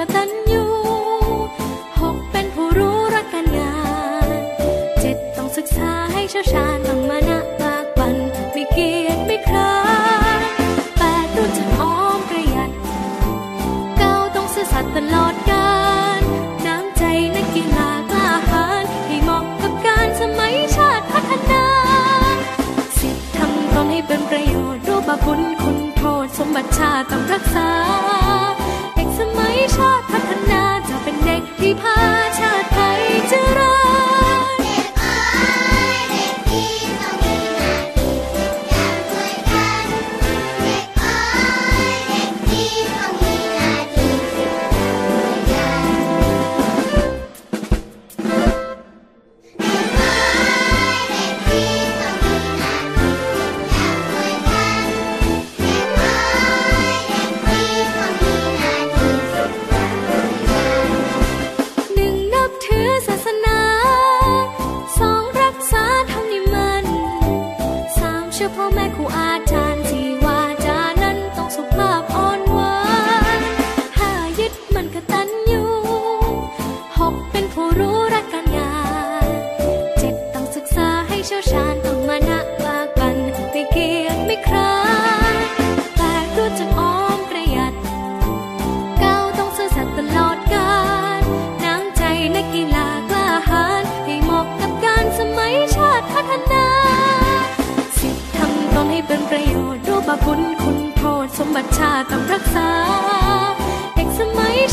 ระตันยูหกเป็นผู้รู้รักการงานเจ็ดต้องศึกษาให้เชี่ยวชาญต้องมานะปากปันไม่เกียจไม่คร้านแปดรู้จักอ้อมประหยัดเก้าต้องซื่อสัตย์ตลอดการน้ำใจนักกีฬากล้าหาญให้เหมาะกับการสมัยชาติพัฒนาสิบทำตนให้เป็นประโยชน์รู้บาปบุญคุณโทษสมบัติชาติต้องรักษา 一刹。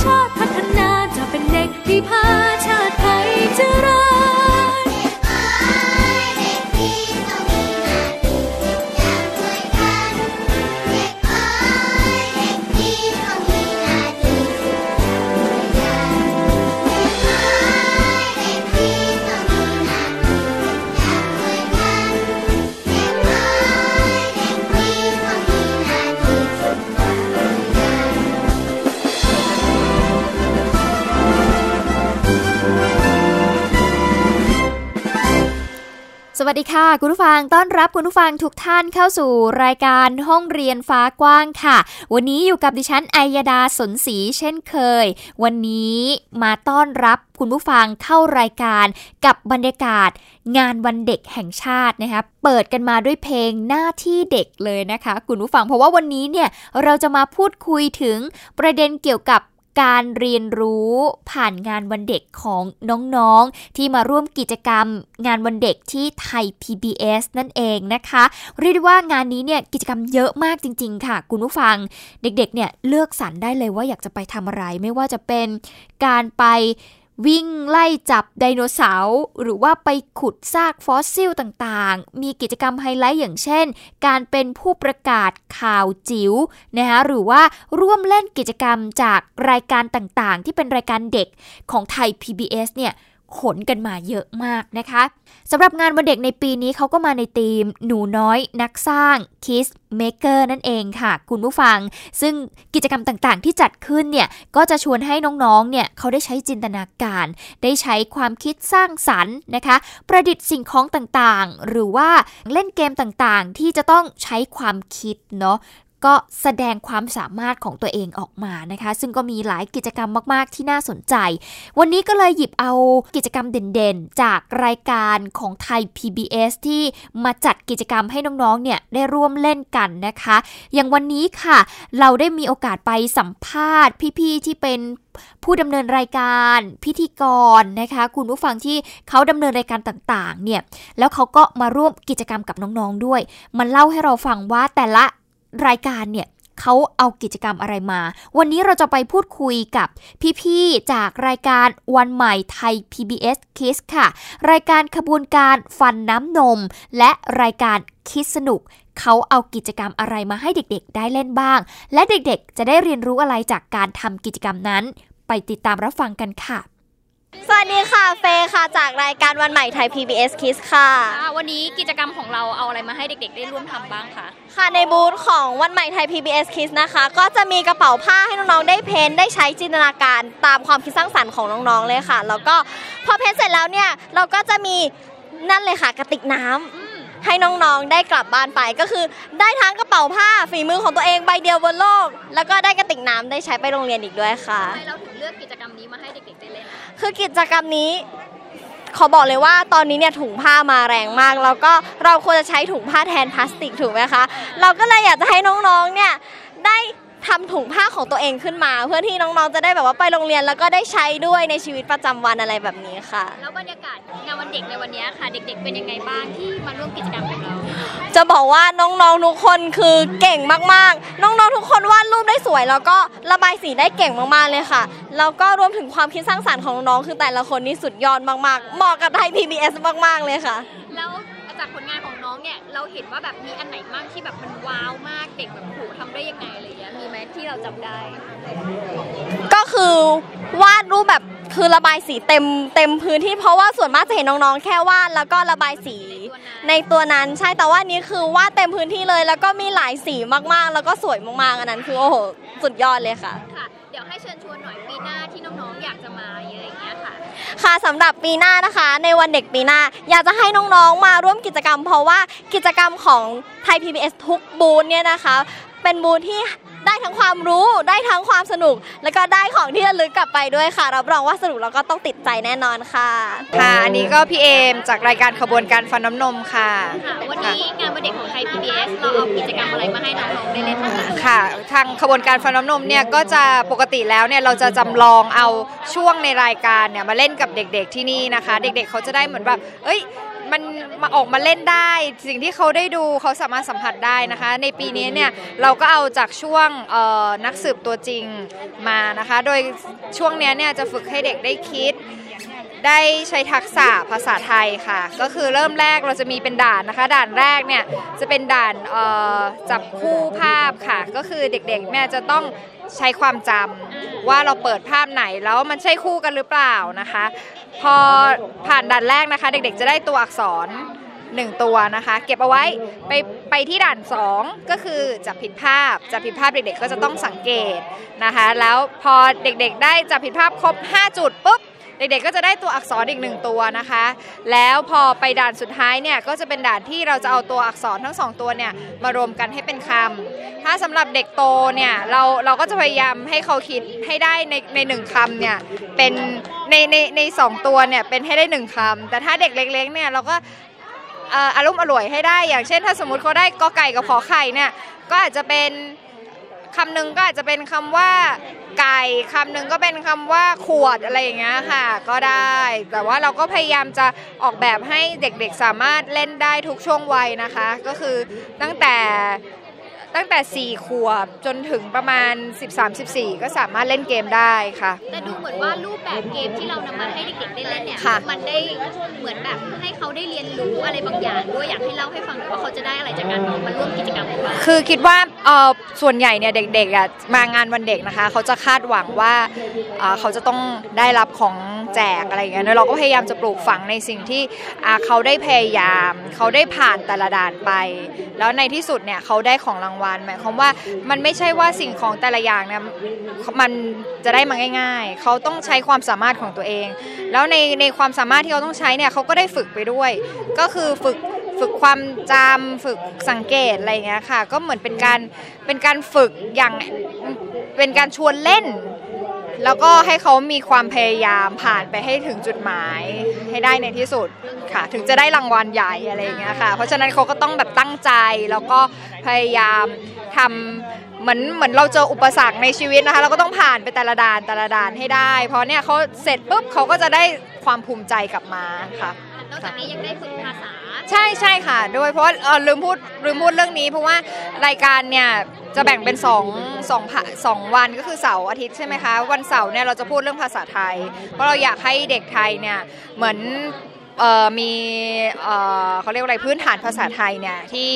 ชาติพัฒนาจะเป็นเด็กที่พาชา วัสดีคุณผู้ฟังต้อนรับคุณผู้ฟังทุกท่านเข้าสู่รายการห้องเรียนฟ้ากว้างค่ะ วันนี้อยู่กับดิฉันไอยดาสนศรีเช่นเคย วันนี้มาต้อนรับคุณผู้ฟังเข้ารายการกับบรรยากาศ งานวันเด็กแห่งชาตินะคะเปิดกันมาด้วยเพลงหน้าที่เด็กเลยนะคะ คุณผู้ฟังเพราะว่าวันนี้เนี่ยเราจะมาพูดคุยถึงประเด็นเกี่ยวกับ การเรียนรู้ผ่านงานวันเด็กของน้องๆ ที่มาร่วมกิจกรรมงานวันเด็กที่ Thai PBS นั่นเองนะคะ เรียกได้ว่างานนี้เนี่ยกิจกรรมเยอะมากจริง ๆ ค่ะ คุณผู้ฟังเด็กๆเนี่ยเลือกสรรได้เลยว่าอยากจะไปทำอะไรไม่ว่าจะเป็นการไป วิ่งไล่จับไดโนเสาร์หรือว่าไปขุดซากฟอสซิลต่างๆ มีกิจกรรมไฮไลท์อย่างเช่น การเป็นผู้ประกาศข่าวจิ๋วนะคะหรือว่าร่วมเล่นกิจกรรมจากรายการต่างๆ ที่เป็นรายการเด็กของไทย PBS เนี่ย ขนกันมาเยอะมากนะคะสำหรับงานวันเด็กในปีนี้เขาก็มาในธีมหนูน้อยนักสร้าง Kiss Maker นั่นเองค่ะ คุณผู้ฟัง ซึ่งกิจกรรมต่างๆ ที่จัดขึ้นเนี่ยก็จะชวนให้น้องๆ เนี่ยเขาได้ใช้จินตนาการ ได้ใช้ความคิดสร้างสรรค์นะคะ ประดิษฐ์สิ่งของต่างๆ หรือว่าเล่นเกมต่างๆ ที่จะต้องใช้ความคิดเนาะ ก็แสดงความสามารถของตัวเองออกมานะคะ ซึ่งก็มีหลายกิจกรรมมาก ๆ ที่น่าสนใจ วันนี้ก็เลยหยิบเอากิจกรรมเด่นๆ จากรายการของไทย PBS ที่มาจัดกิจกรรมให้น้องๆ เนี่ยได้ร่วมเล่นกันนะคะ อย่างวันนี้ค่ะ เราได้มีโอกาสไปสัมภาษณ์พี่ ๆ ที่เป็นผู้ดำเนินรายการพิธีกรนะคะ คุณผู้ฟังที่เขาดำเนินรายการต่างๆ เนี่ยแล้วเขาก็มาร่วมกิจกรรมกับน้องๆด้วย มันเล่าให้เราฟังว่าแต่ละ รายการเนี่ยเขาเอากิจกรรมอะไรมา วันนี้เราจะไปพูดคุยกับพี่ๆ จากรายการวันใหม่ไทย PBS Kids ค่ะ รายการขบวนการฟันน้ำนม และรายการคิดสนุก เขาเอากิจกรรมอะไรมาให้เด็กๆ ได้เล่นบ้าง และเด็กๆ จะได้เรียนรู้อะไรจากการทำกิจกรรมนั้น ไปติดตามรับฟังกันค่ะ สวัสดีค่ะ เฟย์ค่ะ จากรายการวันใหม่ไทย PBS Kids ค่ะวันนี้กิจกรรมของเราเอาอะไรมาให้เด็กๆ ได้ร่วมทำบ้างคะค่ะในบูธของวันใหม่ไทย PBS Kids นะคะ ก็จะมีกระเป๋าผ้าให้น้องๆ ได้เพ้นท์ได้ใช้จินตนาการตามความคิดสร้างสรรค์ของน้องๆ เลยค่ะ แล้วก็พอเพ้นท์เสร็จแล้วเนี่ย เราก็จะมีนั่นเลยค่ะกระติกน้ำ ให้น้องๆ ได้กลับบ้านไปก็คือ ได้ทั้งกระเป๋าผ้าฝีมือของตัวเองใบเดียวบนโลก แล้วก็ได้กระติกน้ำได้ใช้ไปโรงเรียนอีกด้วยค่ะทำไมเราถึงเลือกกิจกรรมนี้มาให้เด็กๆได้เล่นคือกิจกรรมนี้ขอบอกเลยว่าตอนนี้เนี่ยถุงผ้ามาแรงมาก แล้วก็เราควรจะใช้ถุงผ้าแทนพลาสติกถูกไหมคะ เราก็เลยอยากจะให้น้องๆเนี่ยได้ ทำถุงผ้าของตัวเองขึ้นมา เพื่อที่น้องๆจะได้แบบว่าไปโรงเรียนแล้วก็ได้ใช้ด้วยในชีวิตประจำวันอะไรแบบนี้ค่ะ แล้วบรรยากาศงานวันเด็กในวันนี้ค่ะ เด็กๆ เป็นยังไงบ้างที่มาร่วมกิจกรรมกับเรา จะบอกว่าน้องๆทุกคนคือเก่งมากๆ น้องๆทุกคนวาดรูปได้สวย แล้วก็ระบายสีได้เก่งมากๆเลยค่ะแล้วก็รวมถึงความคิดสร้างสรรค์ของน้องๆคือแต่ละคนนี่สุดยอดมากๆเหมาะกับไทย PBS มากๆเลยค่ะ แล้วจากผลงานของ น้องเนี่ยเราเห็นว่าแบบมีอันไหนบ้างที่แบบมันว้าวมากเด็กแบบโหทำได้ยังไงอะไรอย่างเงี้ยมีไหมที่เราจำได้ ก็คือวาดรูปแบบคือระบายสีเต็มเต็มพื้นที่เพราะว่าส่วนมากจะเห็นน้องๆ แค่วาดแล้วก็ระบายสี ในตัวนั้นใช่แต่ว่านี้คือวาดเต็มพื้นที่เลย แล้วก็มีหลายสีมากๆ แล้วก็สวยมากๆอันนั้นคือโอ้โหสุดยอดเลยค่ะ ค่ะเดี๋ยวให้เชิญชวนหน่อยปีหน้าที่น้องๆอยากจะมาอะไรอย่างเงี้ยค่ะ ค่ะสำหรับปีหน้านะคะ ในวันเด็กปีหน้า อยากจะให้น้องๆมาร่วมกิจกรรม เพราะว่ากิจกรรมของไทย PBS ทุกบูธเนี่ยนะคะ เป็นบูธที่ ได้ทั้งความรู้ได้ทั้งความสนุก แล้วก็ได้ของที่ระลึกกลับไปด้วยค่ะรับรองว่าสนุกแล้วก็ต้องติดใจแน่นอนค่ะ ค่ะอันนี้ก็พี่เอมจากรายการขบวนการฟันน้ำนมค่ะค่ะ วันนี้งานวันเด็กของไทย PBS เราเอากิจกรรมอะไรมาให้น้องๆได้เล่นบ้างคะค่ะ ทางขบวนการฟันน้ำนมเนี่ยก็จะปกติแล้วเนี่ยเราจะจำลองเอาช่วงในรายการเนี่ยมาเล่นกับเด็กๆที่นี่นะคะ เด็กๆเขาจะได้เหมือนแบบเอ้ย มันมาออกมาเล่นได้ สิ่งที่เขาได้ดูเขาสามารถสัมผัสได้นะคะ ในปีนี้เนี่ยเราก็เอาจากช่วงนักสืบตัวจริงมานะคะ โดยช่วงนี้เนี่ยจะฝึกให้เด็กได้คิดได้ใช้ทักษะภาษาไทยค่ะ ก็คือเริ่มแรกเราจะมีเป็นด่านนะคะ ด่านแรกเนี่ยจะเป็นด่านจับคู่ภาพค่ะ ก็คือเด็กๆเนี่ยจะต้อง ใช้ความจำว่าเราเปิดภาพไหนแล้วมันใช่คู่กันหรือเปล่านะคะ พอผ่านด่านแรกนะคะ เด็กๆจะได้ตัวอักษร1ตัวนะคะ เก็บเอาไว้ไปไปที่ด่าน 2 ก็คือจับผิดภาพจับผิดภาพเด็กๆก็จะต้องสังเกตนะคะ แล้วพอเด็กๆได้จับผิดภาพครบ 5 จุดปุ๊บ เด็กๆก็จะได้ตัวอักษรอีกหนึ่งตัวนะคะ แล้วพอไปด่านสุดท้ายเนี่ยก็จะเป็นด่านที่เราจะเอาตัวอักษรทั้งสองตัวเนี่ยมารวมกันให้เป็นคำถ้าสำหรับเด็กโตเนี่ยเราเราก็จะพยายามให้เขาคิดให้ได้ในในหนึ่งคำเนี่ยเป็นในในในสองตัวเนี่ยเป็นให้ได้หนึ่งคำแต่ถ้าเด็กเล็กๆเนี่ยเราก็เอ่ออารมณ์อร่วยให้ได้ อย่างเช่น ถ้าสมมติเขาได้กอไก่กับขอไข่เนี่ยก็อาจจะเป็น คำหนึ่งก็อาจจะเป็นคำว่าไก่คำหนึ่งก็เป็นคำว่าขวดอะไรอย่างเงี้ยค่ะ ก็ได้ แต่ว่าเราก็พยายามจะออกแบบให้เด็กๆสามารถเล่นได้ทุกช่วงวัยนะคะ ก็คือตั้งแต่ตั้งแต่ 4 ขวบจนถึงประมาณ 13-14 ก็สามารถเล่นเกมได้ค่ะ แต่ดูเหมือนว่ารูปแบบเกมที่เรานำมาให้เด็กๆได้เล่นเนี่ยค่ะมันได้เหมือนแบบให้เขาได้เรียนรู้อะไรบางอย่างด้วยอยากให้เล่าให้ฟังหน่อยว่าเขาจะได้อะไรจากการมามาร่วมกิจกรรมนี้บ้างคือคิดว่าเอ่อส่วนใหญ่เนี่ยเด็กๆอะมางานวันเด็กนะคะ เขาจะคาดหวังว่าเอ่อเขาจะต้องได้รับของแจกอะไรอย่างเงี้ยแล้วเราก็พยายามจะปลูกฝังในสิ่งที่อ่าเขาได้พยายาม เขาได้ผ่านแต่ละด่านไป แล้วในที่สุดเนี่ยเขาได้ของรางวัลหมายความว่ามันไม่ใช่ว่าสิ่งของแต่ละอย่างเนี่ยมันจะได้มาง่าย ๆ เขาต้องใช้ความสามารถของตัวเอง แล้วในในความสามารถที่เขาต้องใช้เนี่ยเขาก็ได้ฝึกไปด้วย ก็คือฝึก ฝึกความจำฝึกสังเกตอะไรเงี้ยค่ะ ก็เหมือนเป็นการเป็นการฝึกอย่างเป็นการชวนเล่น แล้วก็ให้เขามีความพยายามผ่านไปให้ถึงจุดหมายให้ได้ในที่สุดค่ะ ถึงจะได้รางวัลใหญ่อะไรอย่างเงี้ยค่ะ เพราะฉะนั้นเขาก็ต้องแบบตั้งใจแล้วก็พยายามทำเหมือนเหมือนเราเจออุปสรรคในชีวิตนะคะ เราก็ต้องผ่านไปแต่ละด่านแต่ละด่านให้ได้ เพราะเนี่ยเขาเสร็จปุ๊บเขาก็จะได้ความภูมิใจกลับมาค่ะนอกจากนี้ยังได้ฝึกภาษา ใช่ใช่ค่ะด้วยเพราะว่าเอ่อลืมพูดลืมพูดเรื่องนี้ เพราะว่ารายการเนี่ยจะแบ่งเป็น2องสองพะสองวันก็คือเสาร์อาทิตย์ใช่ไหมคะ วันเสาร์เนี่ยเราจะพูดเรื่องภาษาไทย เพราะเราอยากให้เด็กไทยเนี่ยเหมือนเอ่อมีเอ่อเขาเรียกว่าอะไรพื้นฐานภาษาไทยเนี่ยที่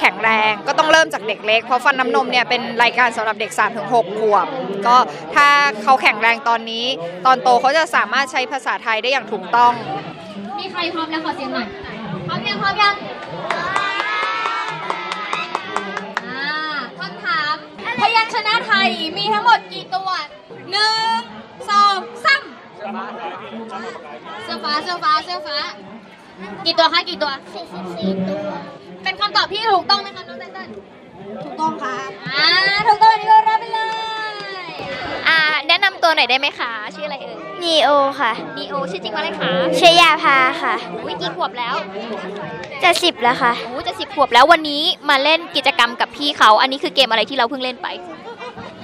แข็งแรงก็ต้องเริ่มจากเด็กเล็ก เพราะฟันน้ำนมเนี่ยเป็นรายการสำหรับเด็ก 3-6 ขวบ ก็ถ้าเขาแข็งแรงตอนนี้ ตอนโตเขาจะสามารถใช้ภาษาไทยได้อย่างถูกต้อง มีใครพร้อมแล้วขอเสียงหน่อย พร้อมยังพร้อมยังอ่าคำถาม พยัญชนะไทยมีทั้งหมดกี่ตัวหนึ่งสองสามเสื้อฟ้าเสื้อฟ้าเสื้อฟ้า กี่ตัวคะกี่ตัวสี่สิบสี่ตัว เป็นคำตอบที่ถูกต้องไหมคะน้องไตเติ้ลถูกต้องค่ะอ่าถูกต้องอันนี้ก็รับไปเลย อ่า แนะนำตัวหน่อยได้ไหมคะ ชื่ออะไรเอ่ย นีโอค่ะนีโอชื่อจริงว่าอะไรคะชยาภาค่ะวิกี่ขวบแล้วจะสิบแล้วค่ะโอ้จะสิบขวบแล้ววันนี้มาเล่นกิจกรรมกับพี่เขา อันนี้คือเกมอะไรที่เราเพิ่งเล่นไป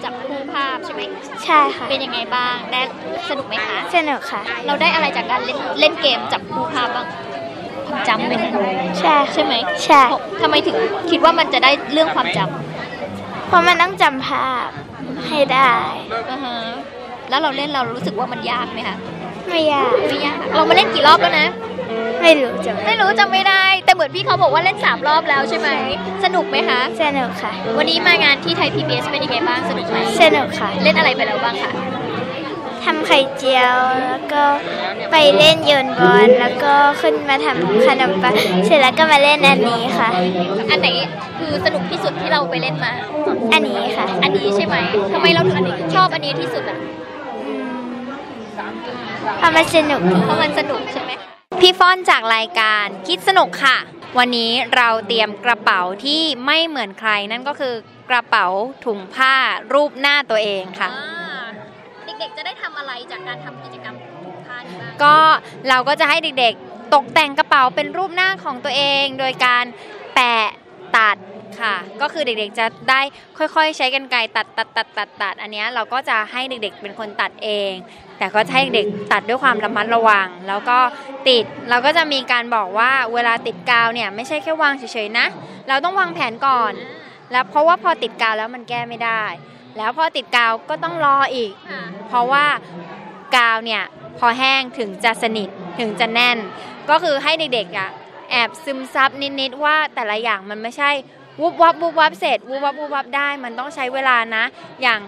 จับคู่ภาพใช่ไหมใช่ค่ะ เป็นยังไงบ้างได้สนุกไหมคะ สนุกค่ะ เราได้อะไรจากการเล่นเล่นเกมจับคู่ภาพบ้างความจำเป็นใช่ใช่ไหมใช่ทำไมถึงคิดว่ามันจะได้เรื่องความจเพราะมันต้องจำภาพให้ได้ำอ่าฮะ แล้วเราเล่นเรารู้สึกว่ามันยากไหมคะไม่ยากไม่ยากเรามาเล่นกี่รอบแล้วนะ ไม่รู้จะไม่รู้จำไม่ได้ แต่เหมือนพี่เขาบอกว่าเล่นสามรอบแล้วใช่ไหมสนุกไหมคะสนุกค่ะ วันนี้มางานที่ไทย PBS เป็นยังไงบ้างสนุกไหมสนุกค่ะ เล่นอะไรไปแล้วบ้างคะทำไข่เจียวแล้วก็ไปเล่นโยนบอลแล้วก็ขึ้นมาทำขนมปังเสร็จแล้วก็มาเล่นอันนี้ค่ะ อันไหนคือสนุกที่สุดที่เราไปเล่นมา อันนี้ค่ะ อันนี้ใช่ไหมทำไมเราถึงชอบอันนี้ที่สุดอะ เพราะมันสนุกดีเพราะมันสนุกใช่ไหมพี่ฟ้อนจากรายการคิดสนุกค่ะ วันนี้เราเตรียมกระเป๋าที่ไม่เหมือนใครนั่นก็คือกระเป๋าถุงผ้ารูปหน้าตัวเองค่ะเด็กๆจะได้ทำอะไรจากการทำกิจกรรมผ้านี้บ้างก็เราก็จะให้เด็กๆ ตกแต่งกระเป๋าเป็นรูปหน้าของตัวเอง โดยการแปะตัด ค่ะ ก็คือเด็กๆจะได้ค่อยๆ ใช้กันไกตัดตัดตัดตัดตัดอันนี้เราก็จะให้เด็กๆเป็นคนตัดเอง แต่ก็ให้เด็กตัดด้วยความระมัดระวัง แล้วก็ติดเราก็จะมีการบอกว่าเวลาติดกาวเนี่ยไม่ใช่แค่วางเฉยๆนะ เราต้องวางแผนก่อน แล้วเพราะว่าพอติดกาวแล้วมันแก้ไม่ได้ แล้วพอติดกาวก็ต้องรออีก เพราะว่ากาวเนี่ยพอแห้งถึงจะสนิทถึงจะแน่น ก็คือให้เด็กๆอะแอบซึมซับนิด ๆ ว่าแต่ละอย่างมันไม่ใช่ วุบวับวุบวับเสร็จวุบวับวุบวับได้ มันต้องใช้เวลานะ อย่าง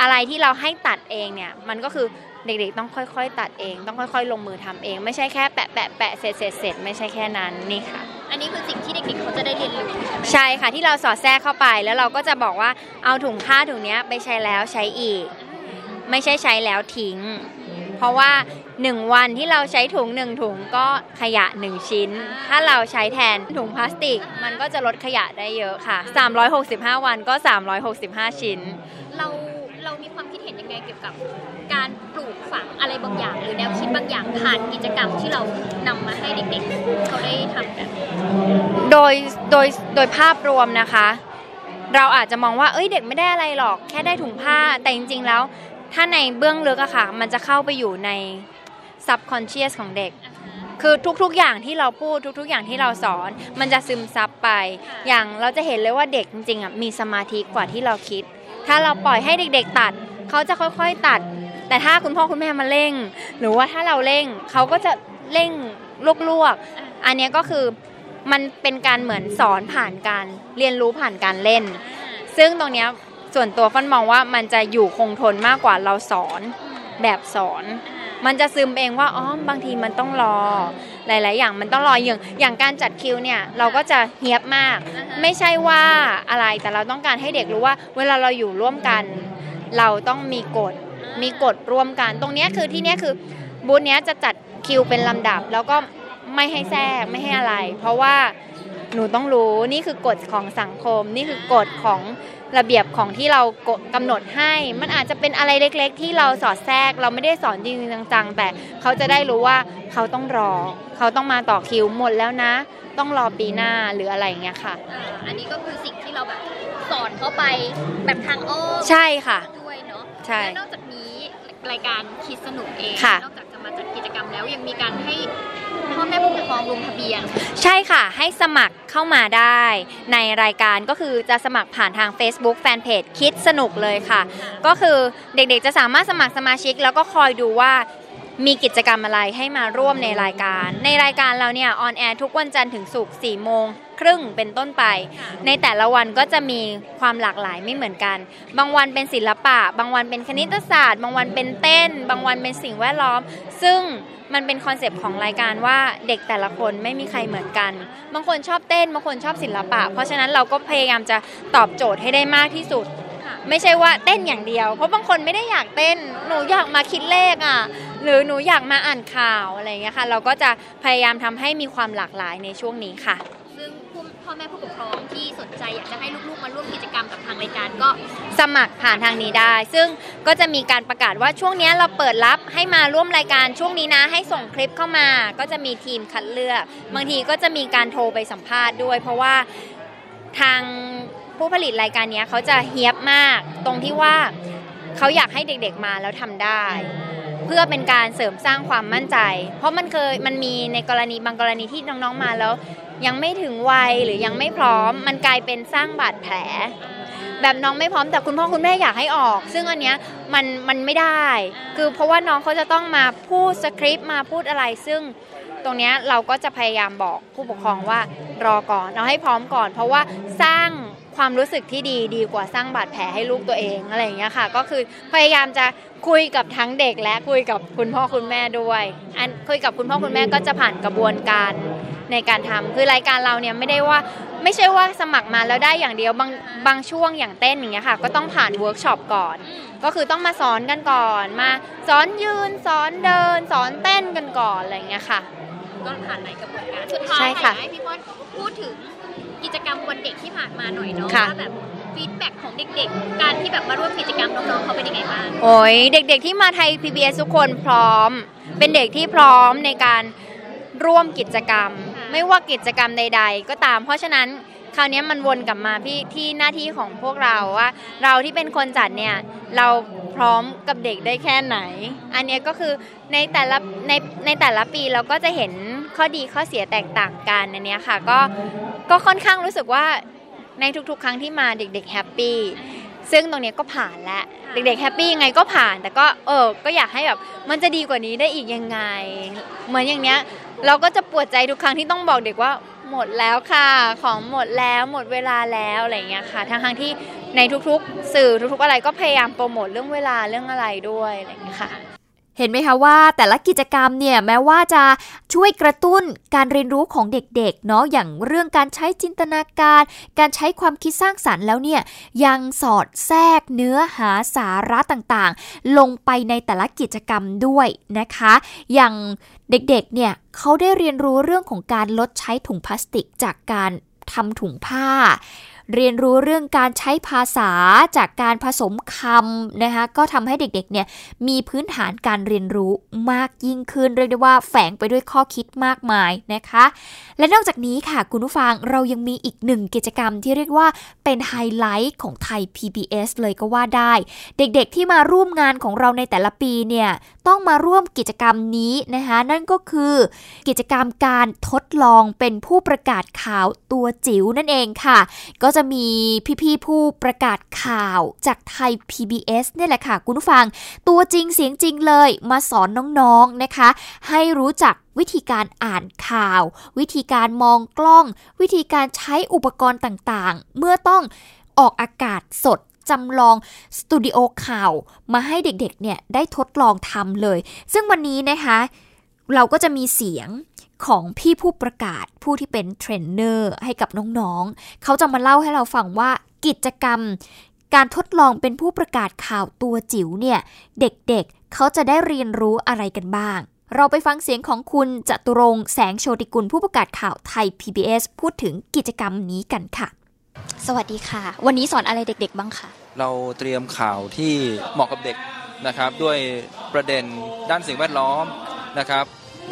อะไรที่เราให้ตัดเองเนี่ย มันก็คือเด็กๆ ต้องค่อยๆ ตัดเอง ต้องค่อยๆ ลงมือทำเอง ไม่ใช่แค่แปะแปะแปะเสร็จเสร็จเสร็จไม่ใช่แค่นั้นนี่ค่ะ อันนี้คือสิ่งที่เด็กๆเขาจะได้เรียนรู้ใช่ค่ะที่เราสอดแทรกเข้าไปแล้วเราก็จะบอกว่าเอาถุงผ้าถุงเนี้ยไปใช้แล้วใช้อีก ไม่ใช่ใช้แล้วทิ้ง เพราะว่า 1 วันที่เราใช้ถุงหนึ่งถุงก็ขยะ 1 ชิ้น ถ้าเราใช้แทนถุงพลาสติก มันก็จะลดขยะได้เยอะค่ะ 365 วันก็ 365 ชิ้น เราเรามีความคิดเห็นยังไงเกี่ยวกับการปลูกฝังอะไรบางอย่าง หรือแนวคิดบางอย่างผ่านกิจกรรมที่เรานำมาให้เด็กๆเขาได้ทำกันโดยโดยโดยภาพรวมนะคะ เราอาจจะมองว่าเอ้ยเด็กไม่ได้อะไรหรอก แค่ได้ถุงผ้าแต่จริงๆแล้ว ถ้าในเบื้องลึกอะค่ะ มันจะเข้าไปอยู่ใน subconscious ของเด็ก คือทุกๆอย่างที่เราพูดทุกๆ อย่างที่เราสอน มันจะซึมซับไป อย่างเราจะเห็นเลยว่าเด็กจริงๆอะมีสมาธิกว่าที่เราคิด ถ้าเราปล่อยให้เด็ก ๆ ตัด เขาจะค่อยๆตัด แต่ถ้าคุณพ่อคุณแม่มาเร่ง หรือว่าถ้าเราเร่งเขาก็จะเร่งลวกๆอันเนี้ยก็คือมันเป็นการเหมือนสอนผ่านการเรียนรู้ผ่านการเล่น ซึ่งตรงเนี้ยส่วนตัวฟันมองว่ามันจะอยู่คงทนมากกว่าเราสอนแบบสอน มันจะซึมเองว่าอ๋อบางทีมันต้องรอ หลาย ๆ อย่างมันต้องรออย่างอย่างการจัดคิวเนี่ยเราก็จะเฮียบมาก ไม่ใช่ว่าอะไรแต่เราต้องการให้เด็กรู้ว่า เวลาเราอยู่ร่วมกัน เราต้องมีกฎมีกฎร่วมกัน ตรงเนี้ยคือที่เนี้ยคือบูธเนี้ยจะจัดคิวเป็นลำดับ แล้วก็ไม่ให้แทรกไม่ให้อะไร เพราะว่าหนูต้องรู้นี่คือกฎของสังคม นี่คือกฎของ ระเบียบของที่เรากำหนดให้ มันอาจจะเป็นอะไรเล็กๆ ที่เราสอดแทรก เราไม่ได้สอนจริงๆจังๆ แต่เขาจะได้รู้ว่าเขาต้องรอ เขาต้องมาต่อคิวหมดแล้วนะ ต้องรอปีหน้าหรืออะไรอย่างเงี้ยค่ะอ่าอันนี้ก็คือสิ่งที่เราแบบสอนเข้าไปแบบทางอ้อมใช่ค่ะด้วยเนาะใช่และนอกจากนี้รายการคิดสนุกเองค่ะนอกจากจะมาจัดกิจกรรมแล้วยังมีการให้ พ่อแม่ผู้ปกครองลงทะเบียน ใช่ค่ะ ให้สมัครเข้ามาได้ ในรายการก็คือจะสมัครผ่านทาง Facebook Fanpage คิดสนุกเลยค่ะ ก็คือเด็กๆจะสามารถสมัครสมาชิก แล้วก็คอยดูว่า มีกิจกรรมอะไรให้มาร่วมในรายการ ในรายการเราเนี่ยออนแอร์ทุกวันจันทร์ถึงศุกร์4โมงครึ่งเป็นต้นไป ในแต่ละวันก็จะมีความหลากหลายไม่เหมือนกัน บางวันเป็นศิลปะ บางวันเป็นคณิตศาสตร์ บางวันเป็นเต้น บางวันเป็นสิ่งแวดล้อม ซึ่งมันเป็น concept ของรายการว่าเด็กแต่ละคนไม่มีใครเหมือนกัน บางคนชอบเต้น บางคนชอบศิลปะ เพราะฉะนั้นเราก็พยายามจะตอบโจทย์ให้ได้มากที่สุด ไม่ใช่ว่าเต้นอย่างเดียว เพราะบางคนไม่ได้อยากเต้น หนูอยากมาคิดเลขอะ หรือหนูอยากมาอ่านข่าวอะไรอย่างเงี้ยค่ะ เราก็จะพยายามทำให้มีความหลากหลายในช่วงนี้ค่ะ ซึ่งผู้พ่อแม่ผู้ปกครองที่สนใจอยากจะให้ลูกๆมาร่วมกิจกรรมกับทางรายการก็สมัครผ่านทางนี้ได้ ซึ่งก็จะมีการประกาศว่าช่วงนี้เราเปิดรับให้มาร่วมรายการช่วงนี้นะ ให้ส่งคลิปเข้ามา ก็จะมีทีมคัดเลือก บางทีก็จะมีการโทรไปสัมภาษณ์ด้วย เพราะว่าทางผู้ผลิตรายการเนี้ยเขาจะเฮียบมาก ตรงที่ว่าเขาอยากให้เด็กๆมาแล้วทำได้ เพื่อเป็นการเสริมสร้างความมั่นใจ เพราะมันเคยมันมีในกรณีบางกรณีที่น้องๆมาแล้ว ยังไม่ถึงวัยหรือยังไม่พร้อม มันกลายเป็นสร้างบาดแผล แบบน้องไม่พร้อมแต่คุณพ่อคุณแม่อยากให้ออก ซึ่งอันเนี้ยมันมันไม่ได้ คือเพราะว่าน้องเขาจะต้องมาพูดสคริปต์มาพูดอะไรซึ่งตรงเนี้ยเราก็จะพยายามบอกผู้ปกครองว่ารอก่อนเอาให้พร้อมก่อน เพราะว่าสร้างความรู้สึกที่ดีดีกว่าสร้างบาดแผลให้ลูกตัวเองอะไรอย่างเงี้ยค่ะ ก็คือพยายามจะ คุยกับทั้งเด็กและคุยกับคุณพ่อคุณแม่ด้วยอันคุยกับคุณพ่อคุณแม่ก็จะผ่านกระบวนการในการทำคือรายการเราเนี่ยไม่ได้ว่าไม่ใช่ว่าสมัครมาแล้วได้อย่างเดียวบางบางช่วงอย่างเต้นอย่างเงี้ยค่ะก็ต้องผ่านเวิร์กช็อปก่อน ก็คือต้องมาสอนกันก่อนมาสอนยืนสอนเดิน สอนเต้นกันก่อนอะไรอย่างเงี้ยค่ะก็ผ่านหลายกระบวนการสุดท้ายใช่ค่ะอยากให้พี่พอนพูดถึงกิจกรรมวันเด็กที่ผ่านมาหน่อยเนาะค่ะว่าแบบ feedback ของเด็กๆ การที่แบบมาร่วมกิจกรรมน้องๆเขาเป็นยังไงบ้าง โอ้ยเด็กๆที่มาไทย PBS ทุกคนพร้อม เป็นเด็กที่พร้อมในการร่วมกิจกรรมค่ะไม่ว่ากิจกรรมใด ๆ ก็ตาม เพราะฉะนั้นคราวนี้มันวนกลับมาพี่ที่หน้าที่ของพวกเราว่า เราที่เป็นคนจัดเนี่ยเราพร้อมกับเด็กได้แค่ไหน อันเนี้ยก็คือในแต่ละในในแต่ละปีเราก็จะเห็นข้อดีข้อเสียแตกต่างกันอันเนี้ยค่ะก็ก็ค่อนข้างรู้สึกว่า ในทุกๆ ครั้งที่มาเด็กๆ happy ซึ่งตรงเนี้ยก็ผ่านแล้วเด็กๆ happy ยังไงก็ผ่าน แต่ก็เออก็อยากให้แบบมันจะดีกว่านี้ได้อีกยังไง เหมือนอย่างเนี้ย เราก็จะปวดใจทุกครั้งที่ต้องบอกเด็กว่าหมดแล้วค่ะ ของหมดแล้วหมดเวลาแล้วอะไรอย่างเงี้ยค่ะทั้งทั้งๆที่ในทุกๆ สื่อทุกๆ อะไรก็พยายามโปรโมทเรื่องเวลาเรื่องอะไรด้วยอะไรอย่างเงี้ยค่ะ เห็นไหมคะว่าแต่ละกิจกรรมเนี่ยแม้ว่าจะช่วยกระตุ้นการเรียนรู้ของเด็กๆเนาะอย่างเรื่องการใช้จินตนาการ การใช้ความคิดสร้างสรรค์แล้วเนี่ยยังสอดแทรกเนื้อหาสาระต่างๆ ลงไปในแต่ละกิจกรรมด้วยนะคะ อย่างเด็กๆเนี่ยเขาได้เรียนรู้เรื่องของการลดใช้ถุงพลาสติกจากการทำถุงผ้า เรียนรู้เรื่องการใช้ภาษาจากการผสมคำนะคะก็ทำให้เด็กๆเนี่ยมีพื้นฐานการเรียนรู้มากยิ่งขึ้น เรียกได้ว่าแฝงไปด้วยข้อคิดมากมายนะคะ และนอกจากนี้ค่ะคุณผู้ฟังเรายังมีอีกหนึ่งกิจกรรมที่เรียกว่าเป็นไฮไลท์ของไทย PBS เลยก็ว่าได้ เด็กๆที่มาร่วมงานของเราในแต่ละปีเนี่ยต้องมาร่วมกิจกรรมนี้นะคะนั่นก็คือ กิจกรรมการทดลองเป็นผู้ประกาศข่าวตัวจิ๋วนั่นเองค่ะ ก็จะมีพี่ๆผู้ประกาศข่าวจากไทย PBS เนี่ยแหละค่ะคุณผู้ฟัง ตัวจริงเสียงจริงเลยมาสอนน้องๆนะคะ ให้รู้จักวิธีการอ่านข่าว วิธีการมองกล้อง วิธีการใช้อุปกรณ์ต่างๆ เมื่อต้องออกอากาศสดจำลองสตูดิโอข่าวมาให้เด็กๆเนี่ยได้ทดลองทำเลย ซึ่งวันนี้นะคะ เราก็จะมีเสียง ของพี่ผู้ประกาศผู้ที่เป็นเทรนเนอร์ให้กับน้องๆ เขาจะมาเล่าให้เราฟังว่ากิจกรรม การทดลองเป็นผู้ประกาศข่าวตัวจิ๋วเนี่ย เด็กๆเขาจะได้เรียนรู้อะไรกันบ้าง เราไปฟังเสียงของคุณจตุรงค์แสงโชติกุลผู้ประกาศข่าวไทย PBS พูดถึงกิจกรรมนี้กันค่ะ สวัสดีค่ะ วันนี้สอนอะไรเด็ก ๆ บ้างคะเราเตรียมข่าวที่เหมาะกับเด็กนะครับ ด้วยประเด็นด้านสิ่งแวดล้อมนะครับ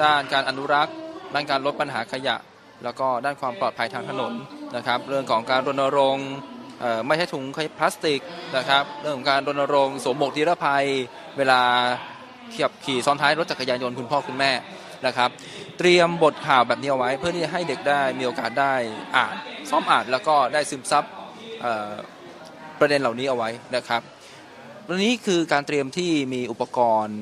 ด้านการอนุรักษ์ ด้านการลดปัญหาขยะ แล้วก็ด้านความปลอดภัยทางถนนนะครับ เรื่องของการรณรงค์ไม่ใช้ถุงพลาสติกนะครับ เรื่องของการรณรงค์สวมหมวกนิรภัย เวลาขับขี่ซ้อนท้ายรถจักรยานยนต์คุณพ่อคุณแม่นะครับ เตรียมบทข่าวแบบนี้เอาไว้ เพื่อที่จะให้เด็กได้มีโอกาสได้อ่านซ้อมอ่านแล้วก็ได้ซึมซับประเด็นเหล่านี้เอาไว้นะครับวันนี้คือการเตรียมที่มีอุปกรณ์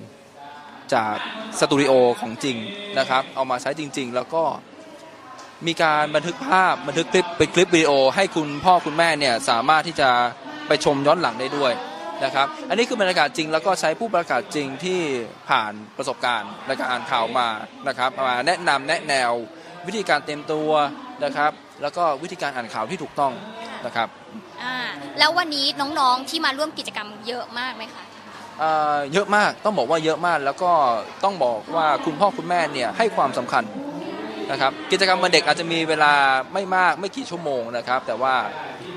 จากสตูดิโอของจริงนะครับ เอามาใช้จริง ๆ แล้วก็มีการบันทึกภาพบันทึกคลิปเป็นคลิปวิดีโอ ให้คุณพ่อคุณแม่เนี่ยสามารถที่จะไปชมย้อนหลังได้ด้วยนะครับ อันนี้คือบรรยากาศจริง แล้วก็ใช้ผู้ประกาศจริงที่ผ่านประสบการณ์ในการอ่านข่าวมานะครับมาแนะนำแนะแนววิธีการเตรียมตัวนะครับ แล้วก็วิธีการอ่านข่าวที่ถูกต้องนะครับแล้ววันนี้น้องๆที่มาร่วมกิจกรรมเยอะมากไหมคะ เยอะมากต้องบอกว่าเยอะมากแล้วก็ต้องบอกว่าคุณพ่อคุณแม่เนี่ยให้ความสำคัญนะครับกิจกรรมวันเด็กอาจจะมีเวลาไม่มากไม่กี่ชั่วโมงนะครับ แต่ว่า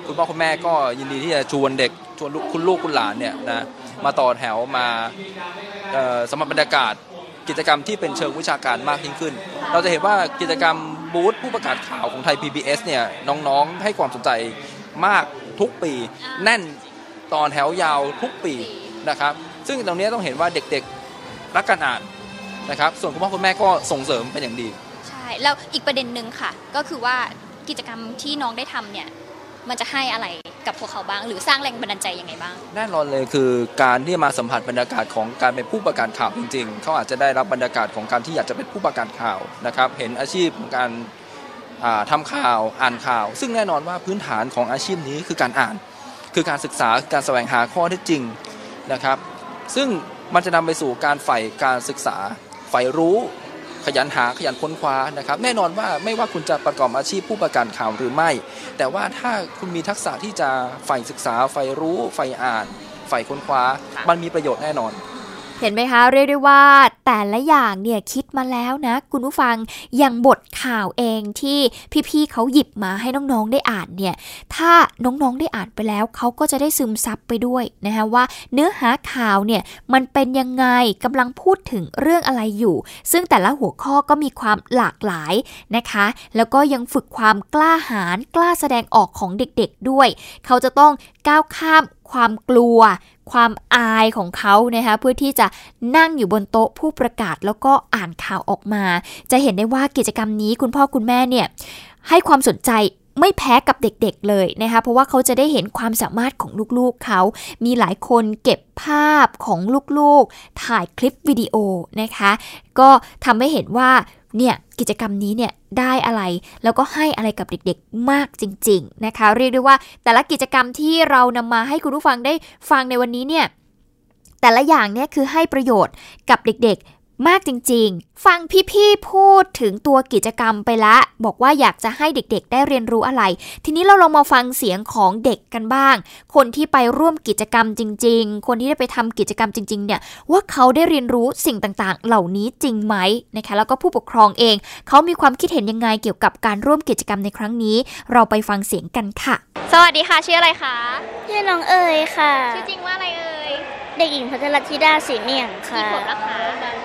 คุณพ่อคุณแม่ก็ยินดีที่จะชวนเด็กชวนคุณลูกคุณหลานเนี่ยนะมาต่อแถวมาเอ่อสำหรับบรรยากาศกิจกรรมที่เป็นเชิงวิชาการมากยิ่งขึ้น เราจะเห็นว่ากิจกรรมบูธผู้ประกาศข่าวของไทย PBS เนี่ยน้องๆให้ความสนใจมากทุกปี แน่นตอนแถวยาวทุกปี นะครับ ซึ่งตรงนี้ต้องเห็นว่าเด็กๆรักการอ่านนะครับ ส่วนคุณพ่อคุณแม่ก็ส่งเสริมเป็นอย่างดี ใช่แล้วอีกประเด็นหนึ่งค่ะ ก็คือว่ากิจกรรมที่น้องได้ทำเนี่ยมันจะให้อะไรกับพวกเขาบ้าง หรือสร้างแรงบันดาลใจยังไงบ้าง แน่นอนเลยคือการที่มาสัมผัสบรรยากาศของการเป็นผู้ประกาศข่าวจริง ๆ เขาอาจจะได้รับบรรยากาศของการที่อยากจะเป็นผู้ประกาศข่าวนะครับ เห็นอาชีพของการอ่าทำข่าวอ่านข่าว ซึ่งแน่นอนว่าพื้นฐานของอาชีพนี้คือการอ่าน คือการศึกษาการแสวงหาข้อเท็จจริง นะครับ ซึ่งมันจะนำไปสู่การใฝ่การศึกษาใฝ่รู้ขยันหาขยันค้นคว้านะครับแน่นอนว่าไม่ว่าคุณจะประกอบอาชีพผู้ประกาศข่าวหรือไม่ แต่ว่าถ้าคุณมีทักษะที่จะใฝ่ศึกษาใฝ่รู้ใฝ่อ่านใฝ่ค้นคว้า มันมีประโยชน์แน่นอน เห็นไหมคะเรียกได้ว่าแต่ละอย่างเนี่ยคิดมาแล้วนะ คุณผู้ฟังอย่างบทข่าวเองที่พี่ๆเขาหยิบมาให้น้องๆได้อ่านเนี่ยถ้าน้องๆได้อ่านไปแล้วเขาก็จะได้ซึมซับไปด้วยนะคะว่าเนื้อหาข่าวเนี่ยมันเป็นยังไงกำลังพูดถึงเรื่องอะไรอยู่ ซึ่งแต่ละหัวข้อก็มีความหลากหลายนะคะ แล้วก็ยังฝึกความกล้าหาญกล้าแสดงออกของเด็กๆด้วย เขาจะต้องก้าวข้าม ความกลัว ความอายของเขานะคะเพื่อที่จะนั่งอยู่บนโต๊ะผู้ประกาศแล้วก็อ่านข่าวออกมา จะเห็นได้ว่ากิจกรรมนี้คุณพ่อคุณแม่เนี่ยให้ความสนใจไม่แพ้กับเด็กๆเลยนะคะ เพราะว่าเขาจะได้เห็นความสามารถของลูกๆเขา มีหลายคนเก็บภาพของลูกๆ ถ่ายคลิปวิดีโอนะคะ ก็ทำให้เห็นว่า เนี่ยกิจกรรมนี้เนี่ยได้อะไรแล้วก็ให้อะไรกับเด็กๆมากจริง ๆนะคะ เรียกได้ว่าแต่ละกิจกรรมที่เรานำมาให้คุณผู้ฟังได้ฟังในวันนี้เนี่ยแต่ละอย่างเนี่ยคือให้ประโยชน์กับเด็กๆ มากจริงๆ ฟังพี่ๆพูดถึงตัวกิจกรรมไปละ บอกว่าอยากจะให้เด็กๆ ได้เรียนรู้อะไร ทีนี้เราลองมาฟังเสียงของเด็กกันบ้าง คนที่ไปร่วมกิจกรรมจริง ๆ คนที่ได้ไปทำกิจกรรมจริง ๆ เนี่ย ว่าเขาได้เรียนรู้สิ่งต่างๆ เหล่านี้จริงไหมนะคะ แล้วก็ผู้ปกครองเอง เขามีความคิดเห็นยังไงเกี่ยวกับการร่วมกิจกรรมในครั้งนี้ เราไปฟังเสียงกันค่ะ สวัสดีค่ะ ชื่ออะไรคะชื่อน้องเอ๋ยค่ะ ชื่อจริงว่าอะไรเอ่ย เด็กหญิงพัทรธิดาสีเมี่ยงกี่ค่ะขวบแล้วคะเก้าข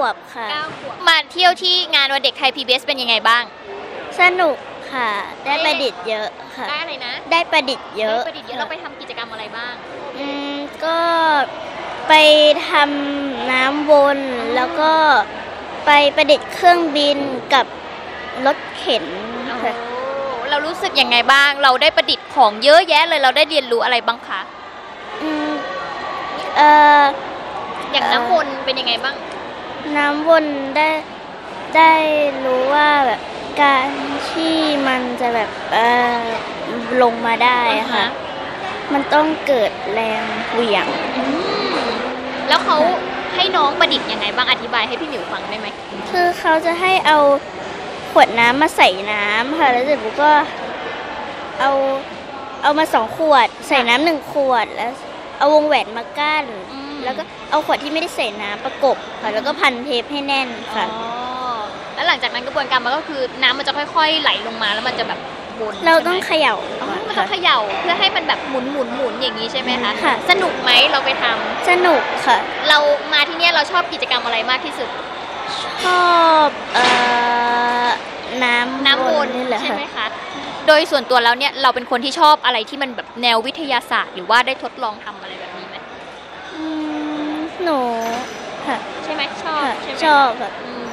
วบค่ะเก้าขวบมาเที่ยวที่งานวันเด็กไทย PBS เป็นยังไงบ้าง สนุกค่ะ ได้ประดิษฐ์เยอะค่ะ ได้อะไรนะได้ประดิษฐ์เยอะได้ประดิษฐ์เยอะเราไปทำกิจกรรมอะไรบ้าง อืมก็ไปทำน้ำวนแล้วก็ไปประดิษฐ์เครื่องบินกับรถเข็นค่ะเรารู้สึกยังไงบ้าง เราได้ประดิษฐ์ของเยอะแยะเลยเราได้เรียนรู้อะไรบ้างคะ อืมเอ่ออย่างน้ำวนเป็นยังไงบ้าง น้ำวนได้ได้รู้ว่าแบบการที่มันจะแบบเอ่อลงมาได้อะค่ะ มันต้องเกิดแรงเหวี่ยง แล้วเขาให้น้องประดิษฐ์ยังไงบ้างอธิบายให้พี่หมิวฟังได้ไหมคือเขาจะให้เอาขวดน้ำมาใส่น้ำค่ะ แล้วเสร็จปุ๊บก็เอาเอามาสองขวด ใส่น้ำหนึ่งขวดแล้ว เอาวงแหวนมากั้น แล้วก็เอาขวดที่ไม่ได้ใส่น้ำประกบค่ะแล้วก็พันเทปให้แน่นค่ะอ๋อแล้วหลังจากนั้นกระบวนการมันก็คือน้ำมันจะค่อย ๆ ไหลลงมาแล้วมันจะแบบวนเราต้องใช่เขไหมย่าอ๋อก่อนมันต้อค่ะงเขย่าเพื่อให้มันแบบหมุนหมุนหมุนอย่างนี้ใช่ไหมคะค่ะ สนุกไหมเราไปทำสนุกค่ะ เรามาที่เนี่ยเราชอบกิจกรรมอะไรมากที่สุด ชอบเอ่อน้ำน้ำวนนี่แหละใช่ค่ะไหมคะโดยส่วนตัวแล้วเนี่ยเราเป็นคนที่ชอบอะไรที่มันแบบแนววิทยาศาสตร์ หรือว่าได้ทดลองทำอะไรแบบนี้ไหมอืม หนูค่ะ ใช่ไหมชอบค่ะใช่ไหมชอบค่ะอืม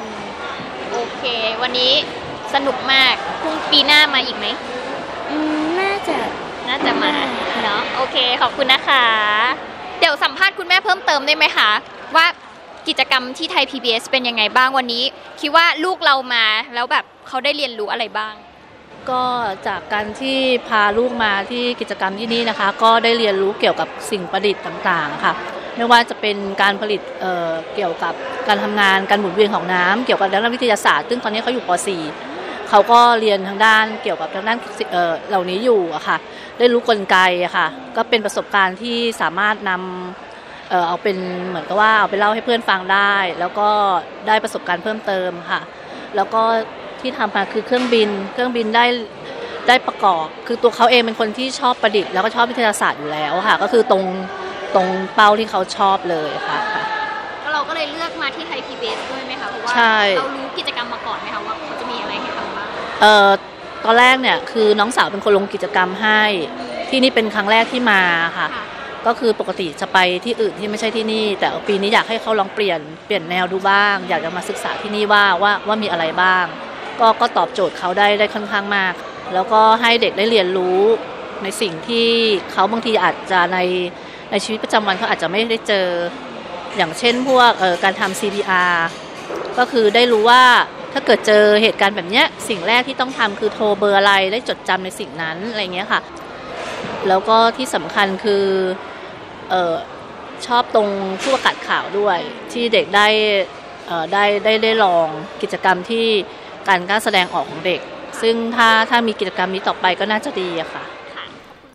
โอเค วันนี้สนุกมากพรุ่งปีหน้ามาอีกไหมอืมน่าจะน่าจะมาเนาะโอเคขอบคุณนะคะ เดี๋ยวสัมภาษณ์คุณแม่เพิ่มเติมได้ไหมคะว่ากิจกรรมที่ไทย PBS เป็นยังไงบ้างวันนี้ คิดว่าลูกเรามาแล้วแบบเขาได้เรียนรู้อะไรบ้าง ก็จากการที่พาลูกมาที่กิจกรรมที่นี่นะคะ ก็ได้เรียนรู้เกี่ยวกับสิ่งประดิษฐ์ต่างๆ ค่ะ ไม่ว่าจะเป็นการผลิตเเกี่ยวกับการทำงานการหมุนเวียนของน้ำเกี่ยวกับด้านวิทยาศาสตร์ ซึ่งตอนนี้เขาอยู่ป .4 เขาก็เรียนทางด้านเกี่ยวกับทางด้านเเหล่านี้อยู่อะค่ะ ได้รู้กลไกอะค่ะ ก็เป็นประสบการณ์ที่สามารถนำเออเอาเป็นเหมือนกับว่าเอาไปเล่าให้เพื่อนฟังได้ แล้วก็ได้ประสบการณ์เพิ่มเติมค่ะ แล้วก็ที่ทำมาคือเครื่องบิน เครื่องบินได้ได้ประกอบ คือตัวเขาเองเป็นคนที่ชอบประดิษฐ์แล้วก็ชอบวิทยาศาสตร์อยู่แล้วค่ะ ก็คือตรง ตรงเป้าที่เขาชอบเลยค่ะค่ะ แล้วเราก็เลยเลือกมาที่ไทย PBS ด้วยไหมคะ เพราะว่าใช่ เรารู้กิจกรรมมาก่อนไหมคะว่าเขาจะมีอะไรให้ทำบ้างเอ่อตอนแรกเนี่ยคือน้องสาวเป็นคนลงกิจกรรมให้ ที่นี่เป็นครั้งแรกที่มาค่ะ ค่ะ ก็คือปกติจะไปที่อื่นที่ไม่ใช่ที่นี่ แต่ปีนี้อยากให้เขาลองเปลี่ยนเปลี่ยนแนวดูบ้าง อยากจะมาศึกษาที่นี่ว่าว่าว่ามีอะไรบ้าง ก็ก็ตอบโจทย์เขาได้ได้ค่อนข้างมาก แล้วก็ให้เด็กได้เรียนรู้ในสิ่งที่เขาบางทีอาจจะใน ในชีวิตประจำวันเขาอาจจะไม่ได้เจออย่างเช่นพวกการทำ CPR ก็คือได้รู้ว่าถ้าเกิดเจอเหตุการณ์แบบเนี้ยสิ่งแรกที่ต้องทำคือโทรเบอร์อะไรได้จดจำในสิ่งนั้นอะไรเงี้ยค่ะ แล้วก็ที่สำคัญคือเออชอบตรงผู้ประกาศข่าวด้วย ที่เด็กได้เออได้ได้ได้ลองกิจกรรมที่การกล้าแสดงออกของเด็ก ซึ่งถ้าถ้ามีกิจกรรมนี้ต่อไปก็น่าจะดีอะค่ะ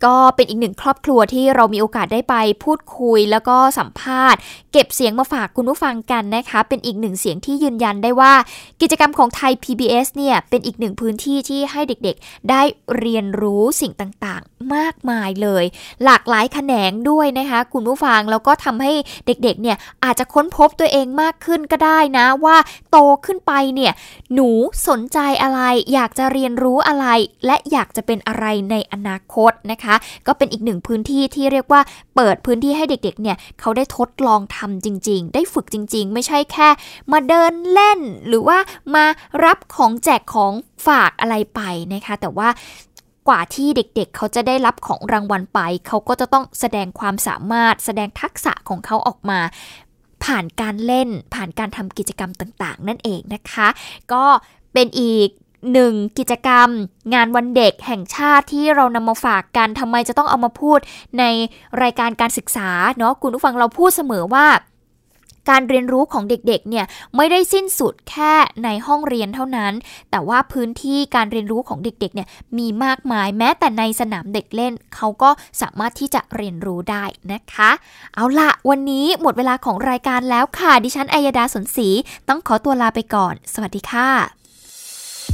ก็เป็นอีกหนึ่งครอบครัวที่เรามีโอกาสได้ไปพูดคุยแล้วก็สัมภาษณ์ เก็บเสียงมาฝากคุณผู้ฟังกันนะคะ เป็นอีกหนึ่งเสียงที่ยืนยันได้ว่า กิจกรรมของไทย PBS เนี่ยเป็นอีกหนึ่งพื้นที่ที่ให้เด็กๆ ได้เรียนรู้สิ่งต่างๆ มากมายเลย หลากหลายแขนงด้วยนะคะคุณผู้ฟังแล้วก็ทำให้เด็กๆเนี่ยอาจจะค้นพบตัวเองมากขึ้นก็ได้นะว่าโตขึ้นไปเนี่ยหนูสนใจอะไร อยากจะเรียนรู้อะไร และอยากจะเป็นอะไรในอนาคตนะคะก็เป็นอีกหนึ่งพื้นที่ที่เรียกว่าเปิดพื้นที่ให้เด็กๆเนี่ยเขาได้ทดลองทำจริง ๆ ได้ฝึกจริง ๆ ไม่ใช่แค่ มาเดินเล่นหรือว่ามารับของแจกของฝากอะไรไปนะคะ แต่ว่ากว่าที่เด็กๆเขาจะได้รับของรางวัลไป เขาก็จะต้องแสดงความสามารถ แสดงทักษะของเขาออกมา ผ่านการเล่นผ่านการทำกิจกรรมต่างๆ นั่นเองนะคะ ก็เป็นอีก หนึ่งกิจกรรม งานวันเด็กแห่งชาติที่เรานำมาฝากกันทำไมจะต้องเอามาพูดในรายการการศึกษาเนาะคุณผู้ฟังเราพูดเสมอว่าการเรียนรู้ของเด็กๆ เนี่ยไม่ได้สิ้นสุดแค่ในห้องเรียนเท่านั้น แต่ว่าพื้นที่การเรียนรู้ของเด็กๆ เนี่ยมีมากมายแม้แต่ในสนามเด็กเล่น เขาก็สามารถที่จะเรียนรู้ได้นะคะ เอาละวันนี้หมดเวลาของรายการแล้วค่ะ ดิฉันอัยดาสนศรีต้องขอตัวลาไปก่อน สวัสดีค่ะ